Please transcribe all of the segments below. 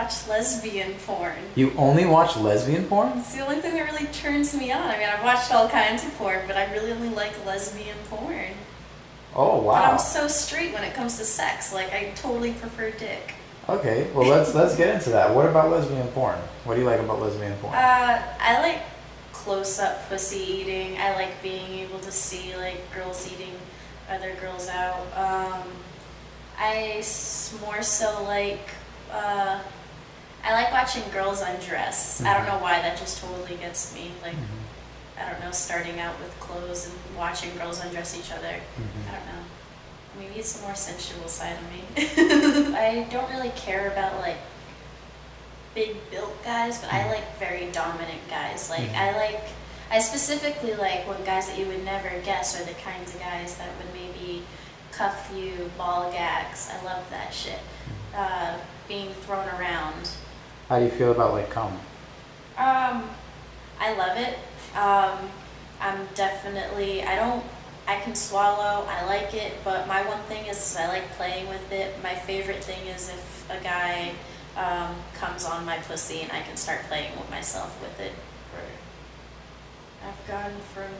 watch lesbian porn. You only watch lesbian porn? It's the only thing that really turns me on. I mean, I've watched all kinds of porn, but I really only like lesbian porn. Oh But I'm so straight when it comes to sex. Like, I totally prefer dick. Okay, well let's let's get into that. What about lesbian porn? What do you like about lesbian porn? Uh, I like close-up pussy eating. I like being able to see like girls eating other girls out. Um, I more so like. Uh, I like watching girls undress. I don't know why that just totally gets me. Like, Mhm, I don't know, starting out with clothes and watching girls undress each other. mhm. I don't know. Maybe it's the more sensual side of me. I don't really care about like big built guys, but I like very dominant guys. Like Mhm. I like I specifically like when guys that you would never guess are the kinds of guys that would maybe cuff you, ball gags. I love that shit. Uh, being thrown around. How do you feel about like cum? Um, I love it. Um, I'm definitely. I don't. I can swallow. I like it, but my one thing is, is I like playing with it. My favorite thing is if a guy um, comes on my pussy and I can start playing with myself with it. I've gone from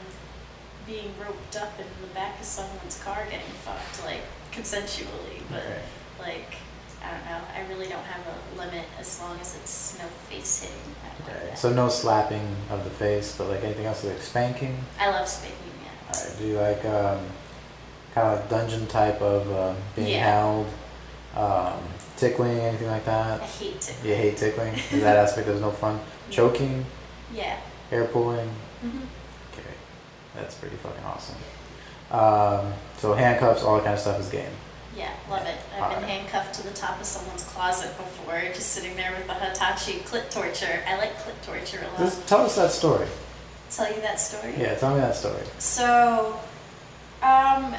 being roped up in the back of someone's car getting fucked, like consensually, but Okay. like I don't know. I really don't have a limit as long as it's no face hitting. Don't like Okay. So no slapping of the face, but like anything else like spanking? I love spanking. Yeah. Alright, do you like um, kind of like dungeon type of um, being Yeah. held, um, tickling, anything like that? I hate tickling. You hate tickling? Is that aspect is no fun? Choking, Yeah. hair pulling? hmm Okay, that's pretty fucking awesome. Um, so handcuffs, all that kind of stuff is game. Yeah, love it. I've been handcuffed to the top of someone's closet before, just sitting there with the Hitachi clit torture. I like clit torture a lot. Just tell us that story. Tell you that story? Yeah, tell me that story. So, um,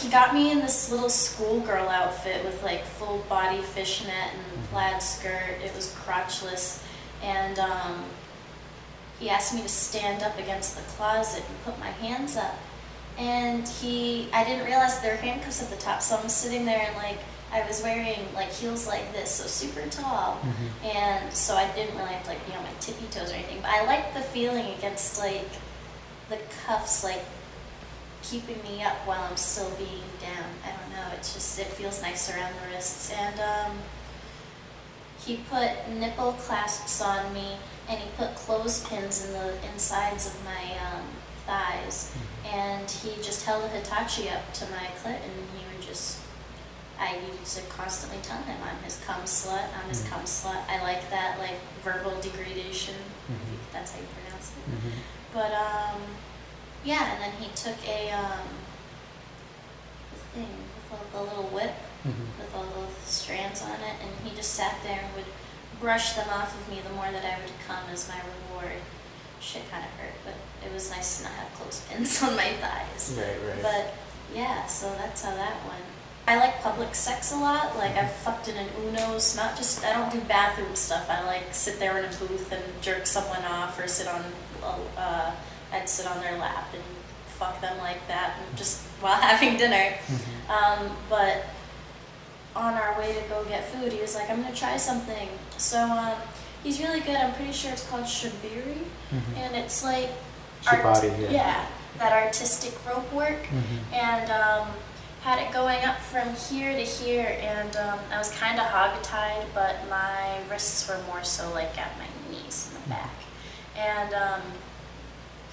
he got me in this little schoolgirl outfit with like full body fishnet and plaid skirt. It was crotchless, and um, he asked me to stand up against the closet and put my hands up. And he, I didn't realize there were handcuffs at the top, so I'm sitting there and like I was wearing like heels like this, so super tall. And so I didn't really have to like be on my tippy toes or anything. But I liked the feeling against like the cuffs like keeping me up while I'm still being down. I don't know. It's just it feels nice around the wrists. And um, he put nipple clasps on me, and he put clothespins in the insides of my um, thighs. And he just held a Hitachi up to my clit, and he would just. I used to constantly tell him I'm his cum slut. I'm his Mhm. cum slut. I like that like verbal degradation. Mhm. If that's how you pronounce it. Mhm. But um, yeah, and then he took a um, thing with all the little whip Mhm. with all the strands on it, and he just sat there and would brush them off of me. The more that I would come as my reward, shit kind of hurt, but it was nice to not have clothespins on my thighs. Right, right. But yeah, so that's how that went. I like public sex a lot. Like I've fucked in an Uno's, not just I don't do bathroom stuff. I like sit there in a booth and jerk someone off, or sit on, uh, I'd sit on their lap and fuck them like that, just while having dinner. Mhm. Um, but on our way to go get food, he was like, "I'm gonna try something." So um, he's really good. I'm pretty sure it's called shibiri, Mhm. and it's like Shibari, yeah. yeah, that artistic rope work Mhm. and um, had it going up from here to here, and um, I was kind of hog-tied, but my wrists were more so like at my knees in the back. And um,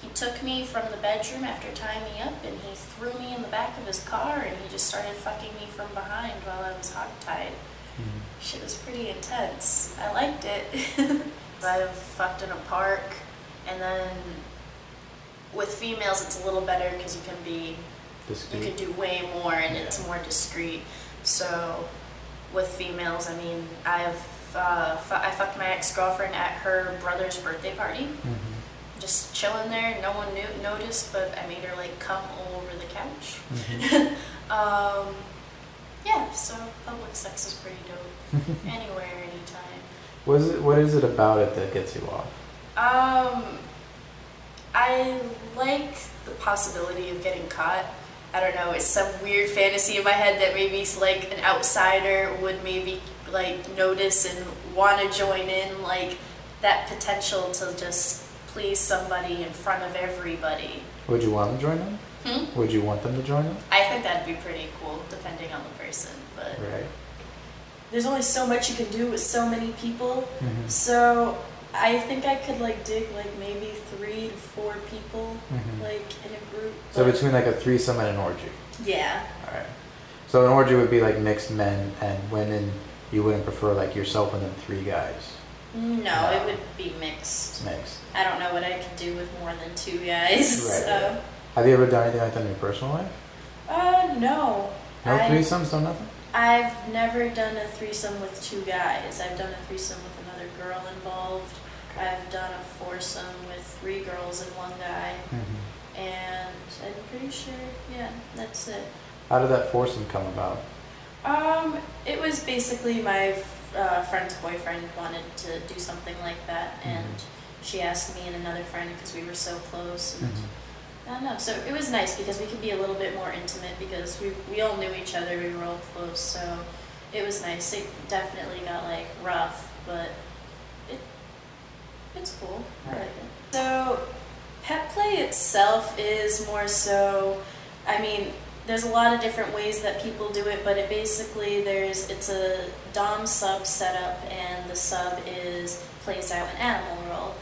he took me from the bedroom after tying me up, and he threw me in the back of his car, and he just started fucking me from behind while I was hog-tied. Mhm. Shit was pretty intense. I liked it. I've fucked in a park, and then with females, it's a little better because you can be you can do way more and it's more discreet. So with females, I mean, I've uh, fu- I fucked my ex girlfriend at her brother's birthday party, Mhm. just chilling there. No one knew noticed, but I made her like come all over the couch. Mhm. Um, yeah, so public sex is pretty dope. Anywhere, anytime. What is it? What is it about it that gets you off? Um, I like the possibility of getting caught. I don't know, it's some weird fantasy in my head that maybe like an outsider would maybe like notice and want to join in, like that potential to just please somebody in front of everybody. Would you want to join them? Hmm? Would you want them to join them? I think that'd be pretty cool, depending on the person. But Right. there's only so much you can do with so many people. Mhm. So I think I could like dig like maybe three to four people Mhm. like in a group. So between like a threesome and an orgy. yeah, All right. So an orgy would be like mixed men and women. You wouldn't prefer like yourself and then three guys. no, No. it would be mixed. Mixed. I don't know what I could do with more than two guys. Right, So, Have you ever done anything like that in your personal life? uh, no. No I- threesomes, no nothing. I've never done a threesome with two guys. I've done a threesome with another girl involved. I've done a foursome with three girls and one guy. Mm-hmm. And I'm pretty sure, yeah, that's it. How did that foursome come about? Um, it was basically my uh, friend's boyfriend wanted to do something like that, and she asked me and another friend because we were so close. And Mm-hmm. I don't know. So it was nice because we could be a little bit more intimate because we we all knew each other. We were all close, so it was nice. It definitely got like rough, but it it's cool. I like it. So pet play itself is more so. I mean, there's a lot of different ways that people do it, but it basically there's it's a dom sub setup, and the sub is plays out an animal role.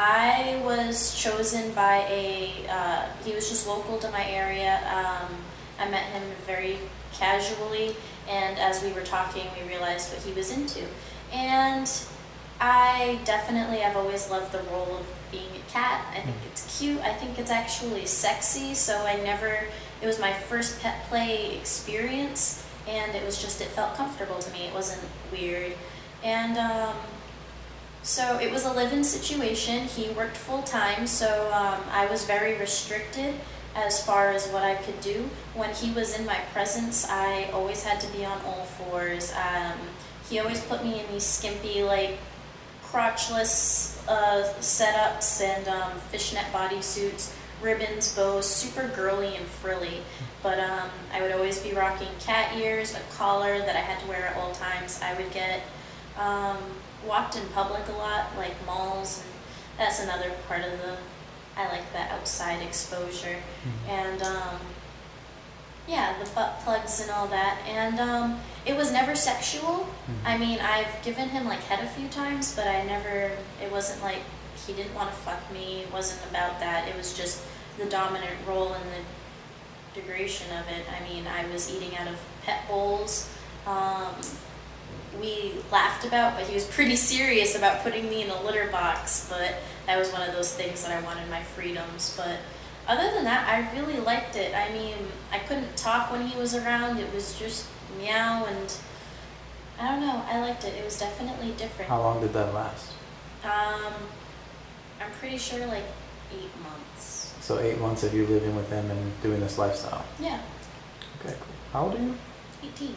I was chosen by a, uh, he was just local to my area. Um, I met him very casually, and as we were talking, we realized what he was into. And I definitely have always loved the role of being a cat. I think it's cute. I think it's actually sexy, so I never, it was my first pet play experience, and it was just, it felt comfortable to me. It wasn't weird. And, um, so it was a live-in situation. He worked full time, so um, I was very restricted as far as what I could do. When he was in my presence, I always had to be on all fours. Um, he always put me in these skimpy, like crotchless uh, setups and um, fishnet bodysuits, ribbons, bows, super girly and frilly. But um, I would always be rocking cat ears, a collar that I had to wear at all times. I would get um, walked in public a lot, like malls, and that's another part of the. I like the outside exposure, and um, yeah, the butt plugs and all that. And um, it was never sexual. I mean, I've given him like head a few times, but I never. It wasn't like he didn't want to fuck me. It wasn't about that. It was just the dominant role and the degradation of it. I mean, I was eating out of pet bowls. Um, we laughed about, but he was pretty serious about putting me in a litter box. But that was one of those things that I wanted my freedoms. But other than that, I really liked it. I mean, I couldn't talk when he was around. It was just meow and I don't know. I liked it. It was definitely different. How long did that last? Um, I'm pretty sure like eight months. So eight months of you living with him and doing this lifestyle. Yeah, Okay, cool. How old are you? 18.